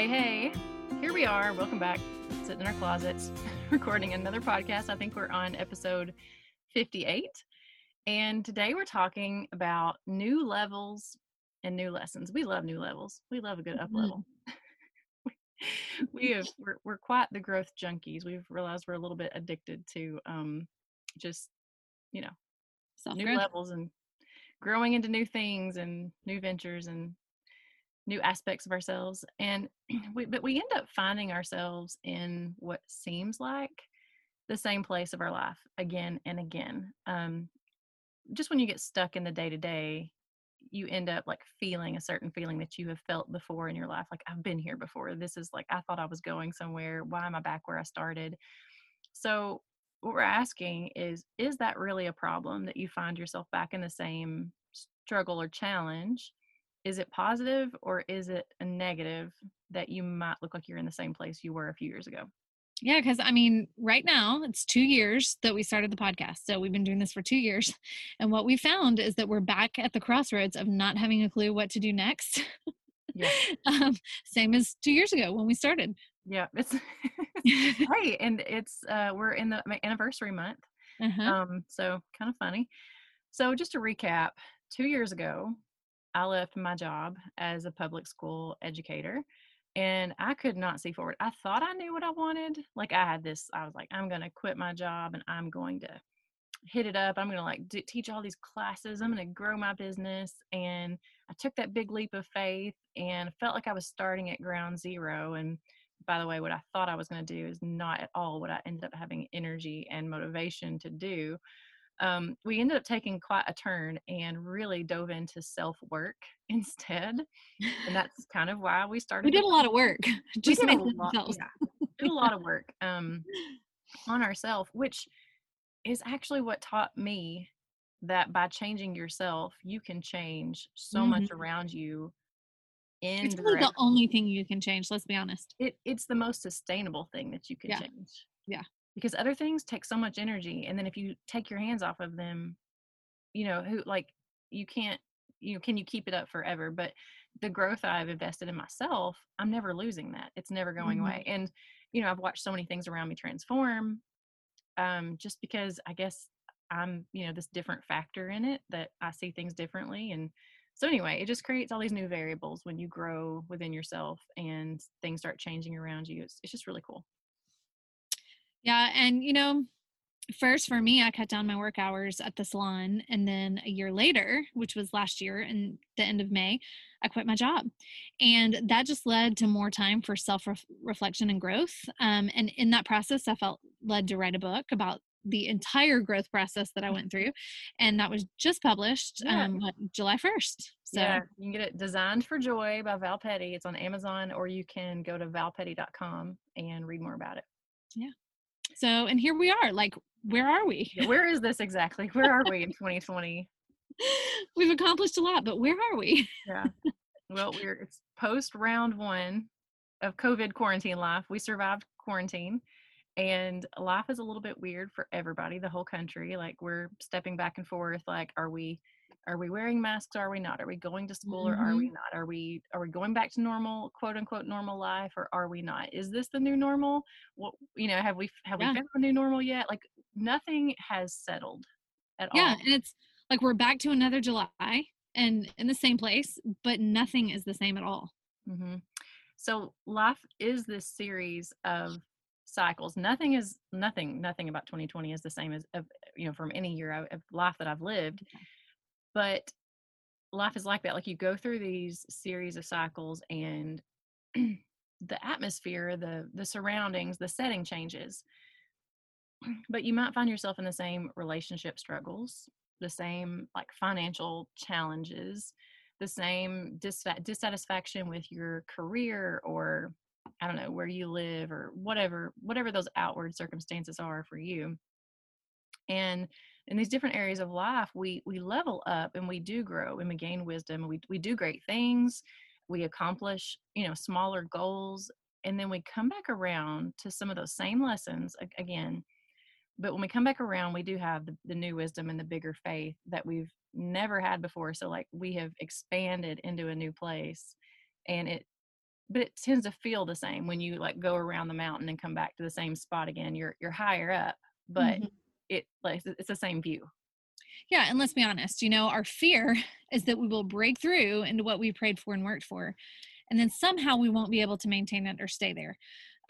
Hey, hey, here we are. Welcome back. Sitting in our closets, recording another podcast. I think we're on episode 58. And today we're talking about new levels and new lessons. We love new levels. We love a good up level. we have we're, we're quite the growth junkies. We've realized we're a little bit addicted to um just you know new levels and growing into new things and new ventures and new aspects of ourselves and we but we end up finding ourselves in what seems like the same place of our life again and again. Um just when you get stuck in the day to day you end up like feeling a certain feeling that you have felt before in your life like i've been here before. This is like i thought i was going somewhere. Why am i back where i started? So what we're asking is is that really a problem that you find yourself back in the same struggle or challenge is it positive or is it a negative that you might look like you're in the same place you were a few years ago yeah, because I mean, right now it's two years that we started the podcast. So we've been doing this for two years. And what we found is that we're back at the crossroads of not having a clue what to do next. Yeah. um, same as two years ago when we started. Yeah, it's right. And it's, uh, we're in the anniversary month. Uh-huh. Um, so kind of funny. So just to recap, two years ago, I left my job as a public school educator and I could not see forward. I thought I knew what I wanted. Like I had this, I was like, I'm going to quit my job and I'm going to hit it up. I'm going to like teach all these classes. I'm going to grow my business. And I took that big leap of faith and felt like I was starting at ground zero. And by the way, what I thought I was going to do is not at all what I ended up having energy and motivation to do um, we ended up taking quite a turn and really dove into self work instead. And that's kind of why we started. We did a lot of work. Just made a lot, yeah, did a lot of work um, on ourselves, which is actually what taught me that by changing yourself, you can change so mm-hmm. much around you. In it's really the only thing you can change. Let's be honest. It, it's the most sustainable thing that you can yeah. change. Yeah because other things take so much energy and then if you take your hands off of them you know who like you can't you know can you keep it up forever but the growth i've invested in myself i'm never losing that it's never going mm-hmm. away and you know i've watched so many things around me transform um just because i guess i'm you know this different factor in it that i see things differently and so anyway it just creates all these new variables when you grow within yourself and things start changing around you it's, it's just really cool yeah. And, you know, first for me, I cut down my work hours at the salon. And then a year later, which was last year in the end of May, I quit my job. And that just led to more time for self reflection and growth. Um, and in that process, I felt led to write a book about the entire growth process that I went through. And that was just published yeah. um, July 1st. So yeah, you can get it Designed for Joy by Val Petty. It's on Amazon, or you can go to valpetty.com and read more about it. Yeah. So, and here we are. Like, where are we? Where is this exactly? Where are we in 2020? We've accomplished a lot, but where are we? yeah. Well, we're it's post round one of COVID quarantine life. We survived quarantine and life is a little bit weird for everybody, the whole country. Like we're stepping back and forth. Like, are we are we wearing masks are we not? Are we going to school or are we mm-hmm. not? Are we are we going back to normal quote unquote normal life or are we not? Is this the new normal? What you know have we have yeah. we found a new normal yet? Like nothing has settled at yeah, all. yeah and it's like we're back to another july and in the same place but nothing is the same at all. Mm-hmm. so life is this series of cycles. Nothing is nothing nothing about 2020 is the same as you know from any year of life that i've lived. Okay but life is like that like you go through these series of cycles and the atmosphere the the surroundings the setting changes. But you might find yourself in the same relationship struggles the same like financial challenges the same dis- dissatisfaction with your career or i don't know where you live or whatever whatever those outward circumstances are for you. And in these different areas of life we we level up and we do grow and we gain wisdom we, we do great things we accomplish you know smaller goals and then we come back around to some of those same lessons again but when we come back around we do have the, the new wisdom and the bigger faith that we've never had before so like we have expanded into a new place and it but it tends to feel the same when you like go around the mountain and come back to the same spot again. You're you're higher up, but Mhm. It like it's the same view. Yeah, and let's be honest, you know, our fear is that we will break through into what we prayed for and worked for, and then somehow we won't be able to maintain it or stay there.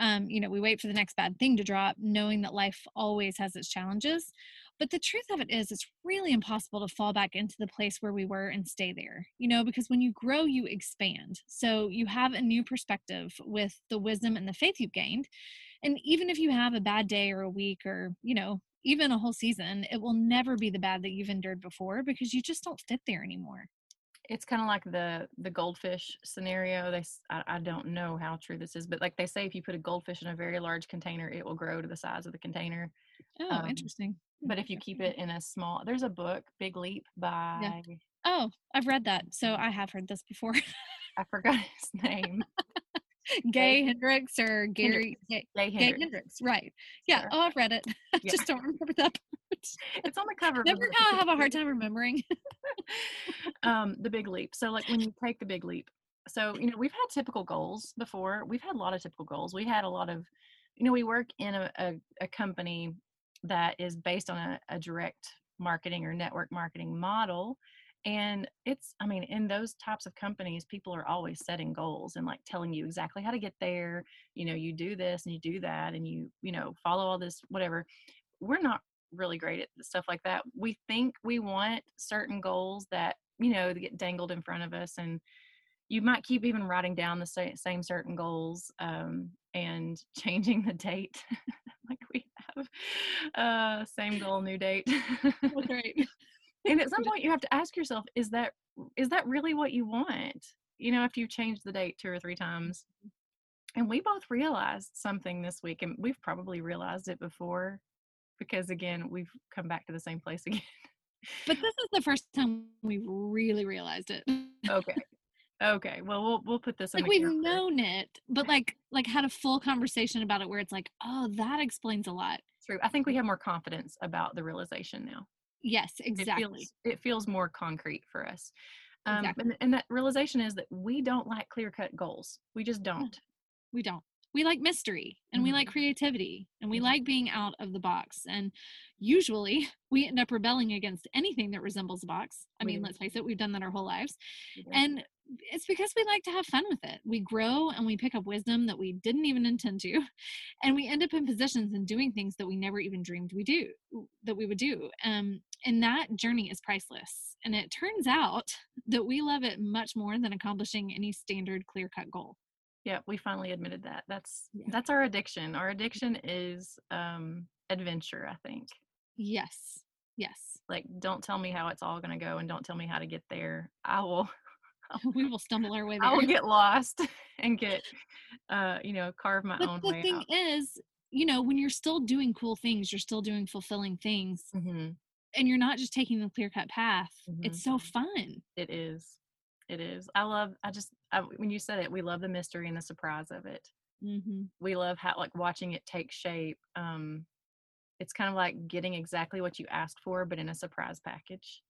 Um, you know, we wait for the next bad thing to drop, knowing that life always has its challenges. But the truth of it is, it's really impossible to fall back into the place where we were and stay there, you know, because when you grow, you expand. So you have a new perspective with the wisdom and the faith you've gained. And even if you have a bad day or a week or, you know, even a whole season, it will never be the bad that you've endured before because you just don't fit there anymore. It's kind of like the the goldfish scenario. They I don't know how true this is, but like they say, if you put a goldfish in a very large container, it will grow to the size of the container. Oh, Um, interesting. But if you keep it in a small, there's a book, Big Leap by Yeah. Oh, I've read that. So I have heard this before. I forgot his name. Gay Hendricks or Gary Gay, Gay Hendricks. Hendricks. Right. Yeah. Sure. Oh, I've read it. I Yeah. just don't remember that part. It's on the cover. Remember how I have a hard time remembering? um, the big leap. So like when you take the big leap. So you know we've had typical goals before. We've had a lot of typical goals. We had a lot of, you know, we work in a a, a company that is based on a, a direct marketing or network marketing model. And it's, I mean, in those types of companies, people are always setting goals and like telling you exactly how to get there. You know, you do this and you do that and you, you know, follow all this, whatever. We're not really great at stuff like that. We think we want certain goals that, you know, get dangled in front of us. And you might keep even writing down the same, same certain goals um, and changing the date like we have. Uh, same goal, new date. That's right. and at some point you have to ask yourself, is that is that really what you want? You know, if you change the date two or three times. Mm-hmm. And we both realized something this week, and we've probably realized it before because again, we've come back to the same place again. But this is the first time we've really realized it. okay. Okay. Well, we'll we'll put this like we've known it, but like like had a full conversation about it where it's like, oh, that explains a lot. True. I think we have more confidence about the realization now. Yes, It exactly. feels it feels more concrete for us. Um, Exactly. and, and that realization is that we don't like clear cut goals. We just don't. we don't we like mystery and we like Mhm. creativity and we Mhm. like being out of the box and usually we end up rebelling against anything that resembles a box i We mean do. let's face it we've done that our whole lives and it's because we like to have fun with it we grow and we pick up wisdom that we didn't even intend to and we end up in positions and doing things that we never even dreamed we do that we would do um, and that journey is priceless and it turns out that we love it much more than accomplishing any standard clear cut goal yeah, we finally admitted that. That's Yeah. that's our addiction. Our addiction is um adventure, I think. Yes. Yes. Like don't tell me how it's all going to go and don't tell me how to get there. I will we will stumble our way I will get lost and get uh you know, carve my But own the way thing out. is, you know, when you're still doing cool things, you're still doing fulfilling things, Mhm. And you're not just taking the clear cut path. Mhm. It's so fun. It is. It is. I love I just I, when you said it, we love the mystery and the surprise of it. hmm we love how like watching it take shape um it's kind of like getting exactly what you asked for but in a surprise package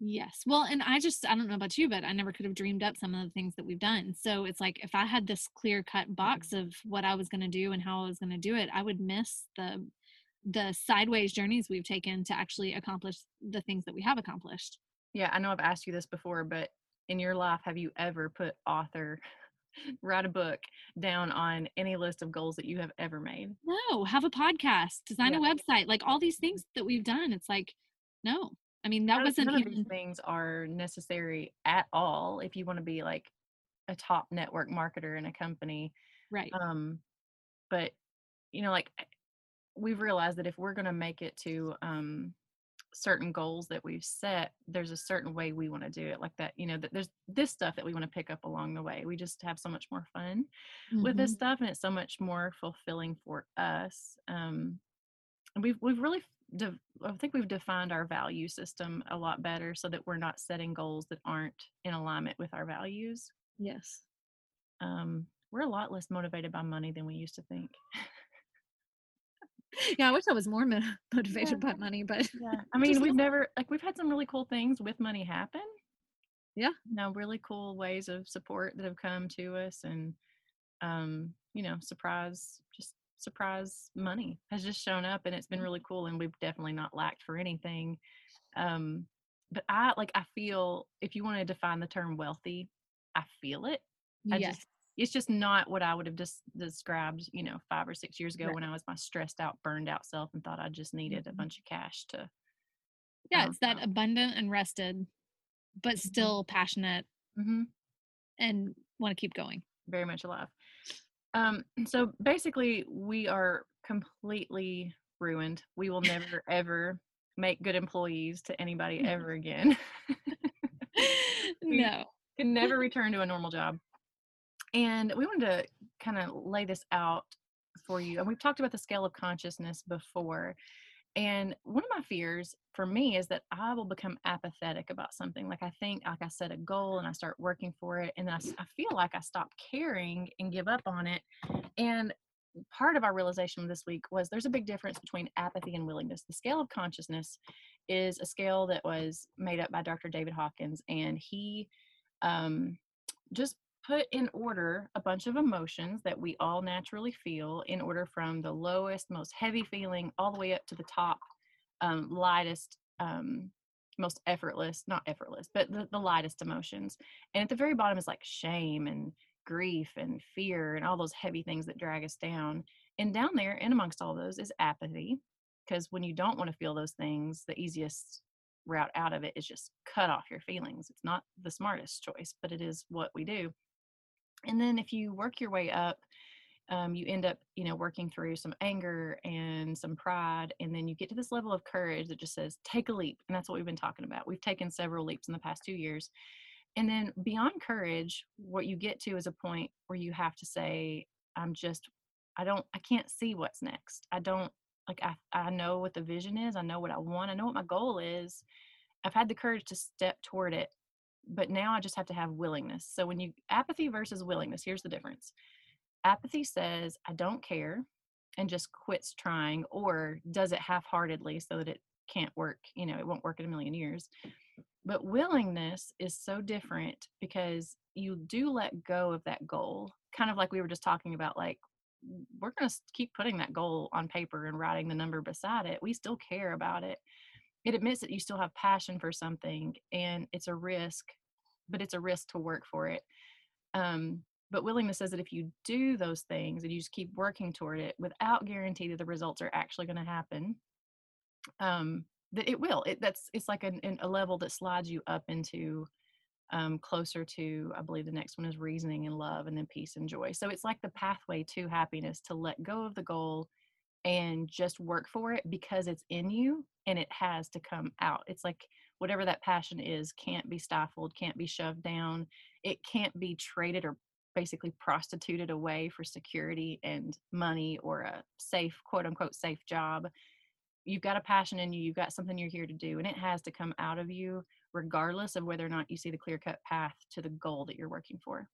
Yes. Well, and I just, I don't know about you, but I never could have dreamed up some of the things that we've done. So it's like if I had this clear cut box of what I was going to do and how I was going to do it, I would miss the the sideways journeys we've taken to actually accomplish the things that we have accomplished. yeah i know i've asked you this before but in your life have you ever put author write a book down on any list of goals that you have ever made? No have a podcast design a website like all these things that we've done it's like no. I mean that none, wasn't none of even these things are necessary at all if you want to be like a top network marketer in a company right. um but you know like we've realized that if we're going to make it to um certain goals that we've set there's a certain way we want to do it like that you know that there's this stuff that we want to pick up along the way. We just have so much more fun with this Mhm. stuff and it's so much more fulfilling for us um and we've we've really de- i think we've defined our value system a lot better so that we're not setting goals that aren't in alignment with our values. Yes. Um we're a lot less motivated by money than we used to think yeah i wish i was more mo- motivated by money but Yeah. I mean, we've never like we've had some really cool things with money happen, Yeah. you know, really cool ways of support that have come to us and um, you know, surprise just surprise money has just shown up and it's been really cool and we've definitely not lacked for anything. Um, but I like I feel if you want to define the term wealthy, I feel it. I Yes. just it's just not what I would have just described, you know, five or six years ago Right. when I was my stressed out, burned out self and thought I just needed a Mhm. bunch of cash to Yeah, um, it's that abundant and rested, but still passionate hmm and want to keep going. very much alive. Um, so basically, we are completely ruined. We will never ever make good employees to anybody ever again. No. Can never return to a normal job. And we wanted to kind of lay this out for you. And we've talked about the scale of consciousness before. And one of my fears for me is that I will become apathetic about something. Like I think, like I set a goal and I start working for it, and I, I feel like I stop caring and give up on it. And part of our realization this week was there's a big difference between apathy and willingness. The scale of consciousness is a scale that was made up by Dr. David Hawkins, and he um, just put in order a bunch of emotions that we all naturally feel in order from the lowest, most heavy feeling all the way up to the top, um, lightest, um, most effortless, not effortless, but the, the lightest emotions. And at the very bottom is like shame and grief and fear and all those heavy things that drag us down. And down there, and amongst all those, is apathy. Because when you don't want to feel those things, the easiest route out of it is just cut off your feelings. It's not the smartest choice, but it is what we do. And then if you work your way up, um, you end up, you know, working through some anger and some pride, and then you get to this level of courage that just says, "Take a leap," and that's what we've been talking about. We've taken several leaps in the past two years, and then beyond courage, what you get to is a point where you have to say, "I'm just, I don't, I can't see what's next. I don't like, I, I know what the vision is. I know what I want. I know what my goal is. I've had the courage to step toward it." But now I just have to have willingness. So when you apathy versus willingness, here's the difference. Apathy says I don't care and just quits trying or does it half-heartedly so that it can't work, you know, it won't work in a million years. But willingness is so different because you do let go of that goal. Kind of like we were just talking about like we're going to keep putting that goal on paper and writing the number beside it. We still care about it it admits that you still have passion for something and it's a risk but it's a risk to work for it. Um, but willingness says that if you do those things and you just keep working toward it without guarantee that the results are actually going to happen um, that it will. It that's it's like an, an, a level that slides you up into um, closer to i believe the next one is reasoning and love and then peace and joy. So it's like the pathway to happiness to let go of the goal and just work for it because it's in you and it has to come out. It's like whatever that passion is can't be stifled, can't be shoved down. It can't be traded or basically prostituted away for security and money or a safe, quote unquote, safe job. You've got a passion in you, you've got something you're here to do, and it has to come out of you regardless of whether or not you see the clear cut path to the goal that you're working for.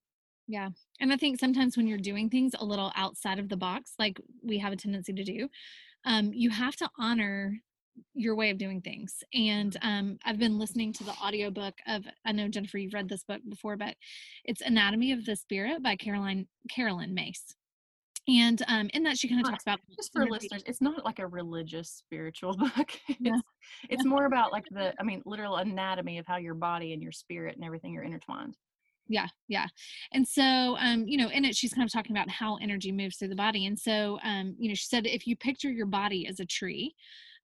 Yeah. And I think sometimes when you're doing things a little outside of the box, like we have a tendency to do, um, you have to honor your way of doing things. And um, I've been listening to the audiobook of, I know Jennifer, you've read this book before, but it's Anatomy of the Spirit by Caroline Carolyn Myss. And um, in that, she kind of talks about just for listeners, it's not like a religious spiritual book. Yeah. It's it's more about like the I mean literal anatomy of how your body and your spirit and everything are intertwined. Yeah yeah. And so um you know in it she's kind of talking about how energy moves through the body. And so um you know she said if you picture your body as a tree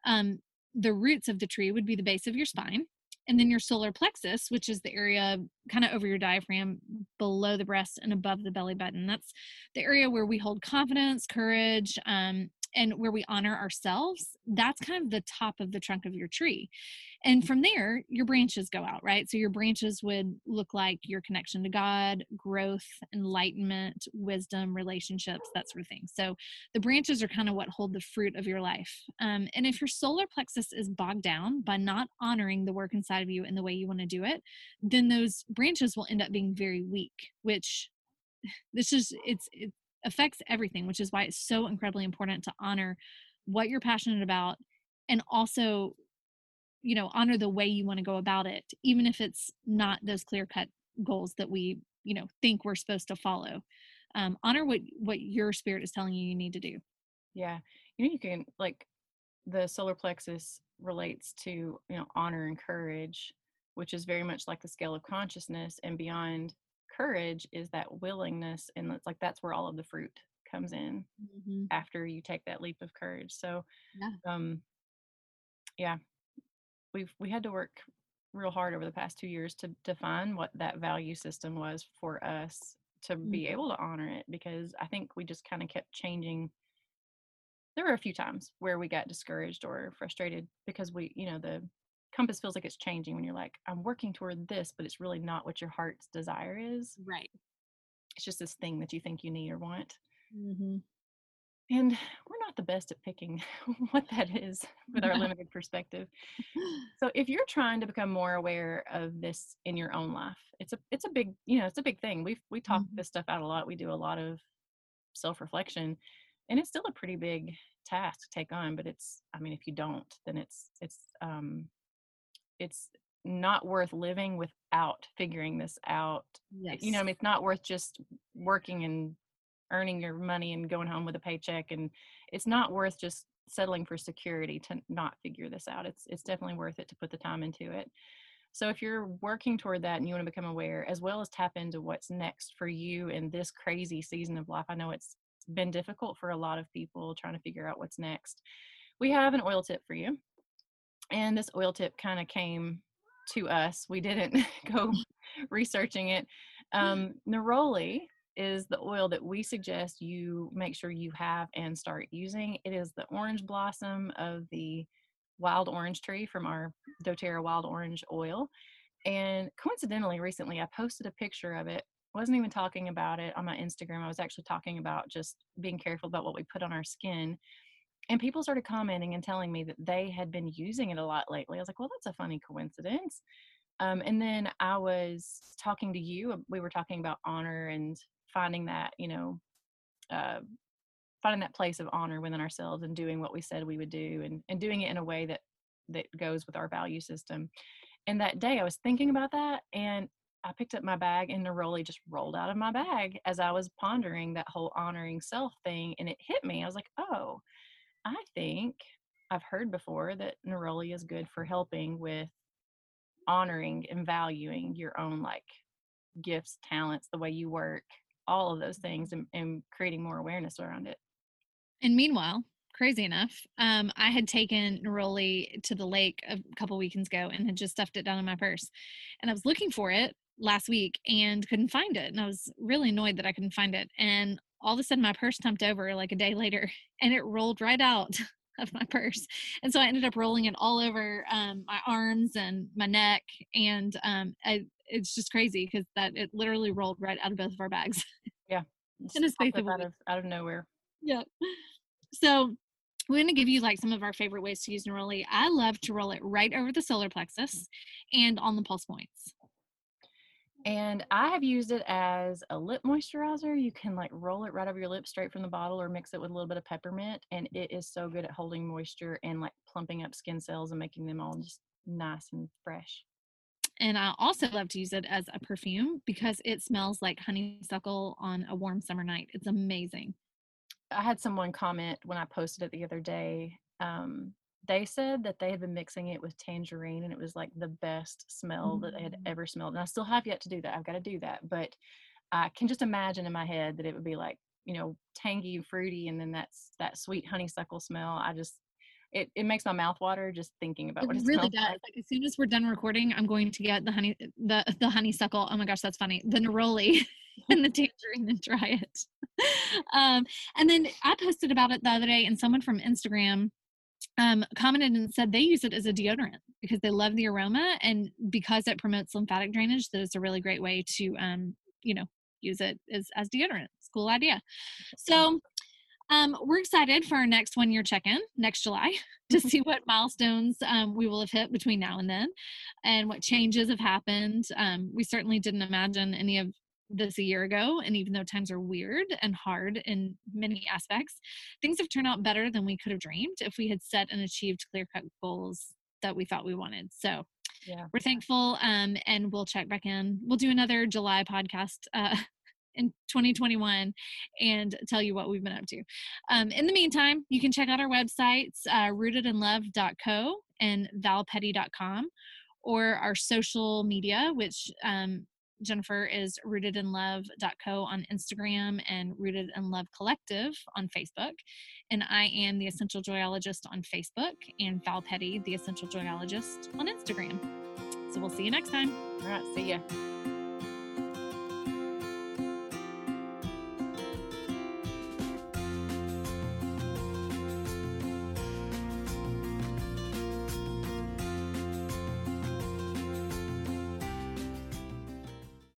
um the roots of the tree would be the base of your spine and then your solar plexus which is the area kind of over your diaphragm below the breast and above the belly button. That's the area where we hold confidence courage um and where we honor ourselves that's kind of the top of the trunk of your tree. And from there your branches go out right? So your branches would look like your connection to god growth enlightenment wisdom relationships that sort of thing. So the branches are kind of what hold the fruit of your life. Um, and if your solar plexus is bogged down by not honoring the work inside of you and the way you want to do it then those branches will end up being very weak which this is it's it affects everything which is why it's so incredibly important to honor what you're passionate about and also you know honor the way you want to go about it even if it's not those clear cut goals that we you know think we're supposed to follow. Um, honor what what your spirit is telling you you need to do. Yeah you know you can like the solar plexus relates to you know honor and courage which is very much like the scale of consciousness and beyond courage is that willingness and it's like that's where all of the fruit comes in mm-hmm. after you take that leap of courage so yeah. um yeah we've we had to work real hard over the past two years to define what that value system was for us to mm-hmm. be able to honor it because i think we just kind of kept changing there were a few times where we got discouraged or frustrated because we you know the compass feels like it's changing when you're like i'm working toward this but it's really not what your heart's desire is. Right. It's just this thing that you think you need or want. Mm-hmm. and we're not the best at picking what that is with our limited perspective. So if you're trying to become more aware of this in your own life it's a it's a big you know it's a big thing. We we talk mm-hmm. this stuff out a lot. We do a lot of self-reflection and it's still a pretty big task to take on but it's i mean if you don't then it's it's um it's not worth living without figuring this out. Yes. You know, I mean, it's not worth just working and earning your money and going home with a paycheck and it's not worth just settling for security to not figure this out. It's it's definitely worth it to put the time into it. So if you're working toward that and you want to become aware as well as tap into what's next for you in this crazy season of life. I know it's been difficult for a lot of people trying to figure out what's next. We have an oil tip for you and this oil tip kind of came to us. We didn't go researching it. Um, neroli is the oil that we suggest you make sure you have and start using. It is the orange blossom of the wild orange tree from our doTERRA wild orange oil. And coincidentally, recently I posted a picture of it. wasn't even talking about it on my Instagram. I was actually talking about just being careful about what we put on our skin and people started commenting and telling me that they had been using it a lot lately. I was like, well, that's a funny coincidence. Um, and then I was talking to you. Uh, we were talking about honor and finding that, you know, uh, finding that place of honor within ourselves and doing what we said we would do and, and doing it in a way that that goes with our value system. And that day I was thinking about that and I picked up my bag and neroli just rolled out of my bag as I was pondering that whole honoring self thing and it hit me. I was like, oh, I think I've heard before that neroli is good for helping with honoring and valuing your own like gifts, talents, the way you work, all of those things, and, and creating more awareness around it. And meanwhile, crazy enough, um, I had taken neroli to the lake a couple weekends ago and had just stuffed it down in my purse. And I was looking for it last week and couldn't find it. And I was really annoyed that I couldn't find it. And all of a sudden my purse tumped over like a day later and it rolled right out of my purse. And so I ended up rolling it all over um, my arms and my neck. And um, I, it's just crazy because that it literally rolled right out of both of our bags. Yeah. In a space of out of out of nowhere. Yeah. So we're going to give you like some of our favorite ways to use neroli. I love to roll it right over the solar plexus and on the pulse points and I have used it as a lip moisturizer. You can like roll it right over your lips straight from the bottle or mix it with a little bit of peppermint. And it is so good at holding moisture and like plumping up skin cells and making them all just nice and fresh. And I also love to use it as a perfume because it smells like honeysuckle on a warm summer night. It's amazing. I had someone comment when I posted it the other day um, they said that they had been mixing it with tangerine and it was like the best smell that they had mm. ever smelled. And I still have yet to do that. I've got to do that. But I can just imagine in my head that it would be like, you know, tangy and fruity and then that's that sweet honeysuckle smell. I just it, it makes my mouth water just thinking about it what it really does. Like. like. as soon as we're done recording, I'm going to get the honey the the honeysuckle. Oh my gosh, that's funny. The neroli and the tangerine and try it. um, and then I posted about it the other day, and someone from Instagram um, commented and said they use it as a deodorant because they love the aroma and because it promotes lymphatic drainage that it's a really great way to um, you know use it as, as deodorant. It's a cool idea. So um, we're excited for our next one year check-in next july to see what milestones um, we will have hit between now and then and what changes have happened. Um, we certainly didn't imagine any of this a year ago. And even though times are weird and hard in many aspects, things have turned out better than we could have dreamed if we had set and achieved clear cut goals that we thought we wanted. So Yeah. we're thankful um, and we'll check back in. We'll do another July podcast uh, in 2021 and tell you what we've been up to. Um, in the meantime, you can check out our websites, uh, rootedinlove.co and valpetty.com, or our social media, which um, Jennifer is rootedinlove.co on Instagram and Rooted in Love Collective on Facebook. And I am the Essential Joyologist on Facebook and Val Petty, the Essential Joyologist on Instagram. So we'll see you next time. All right. See ya.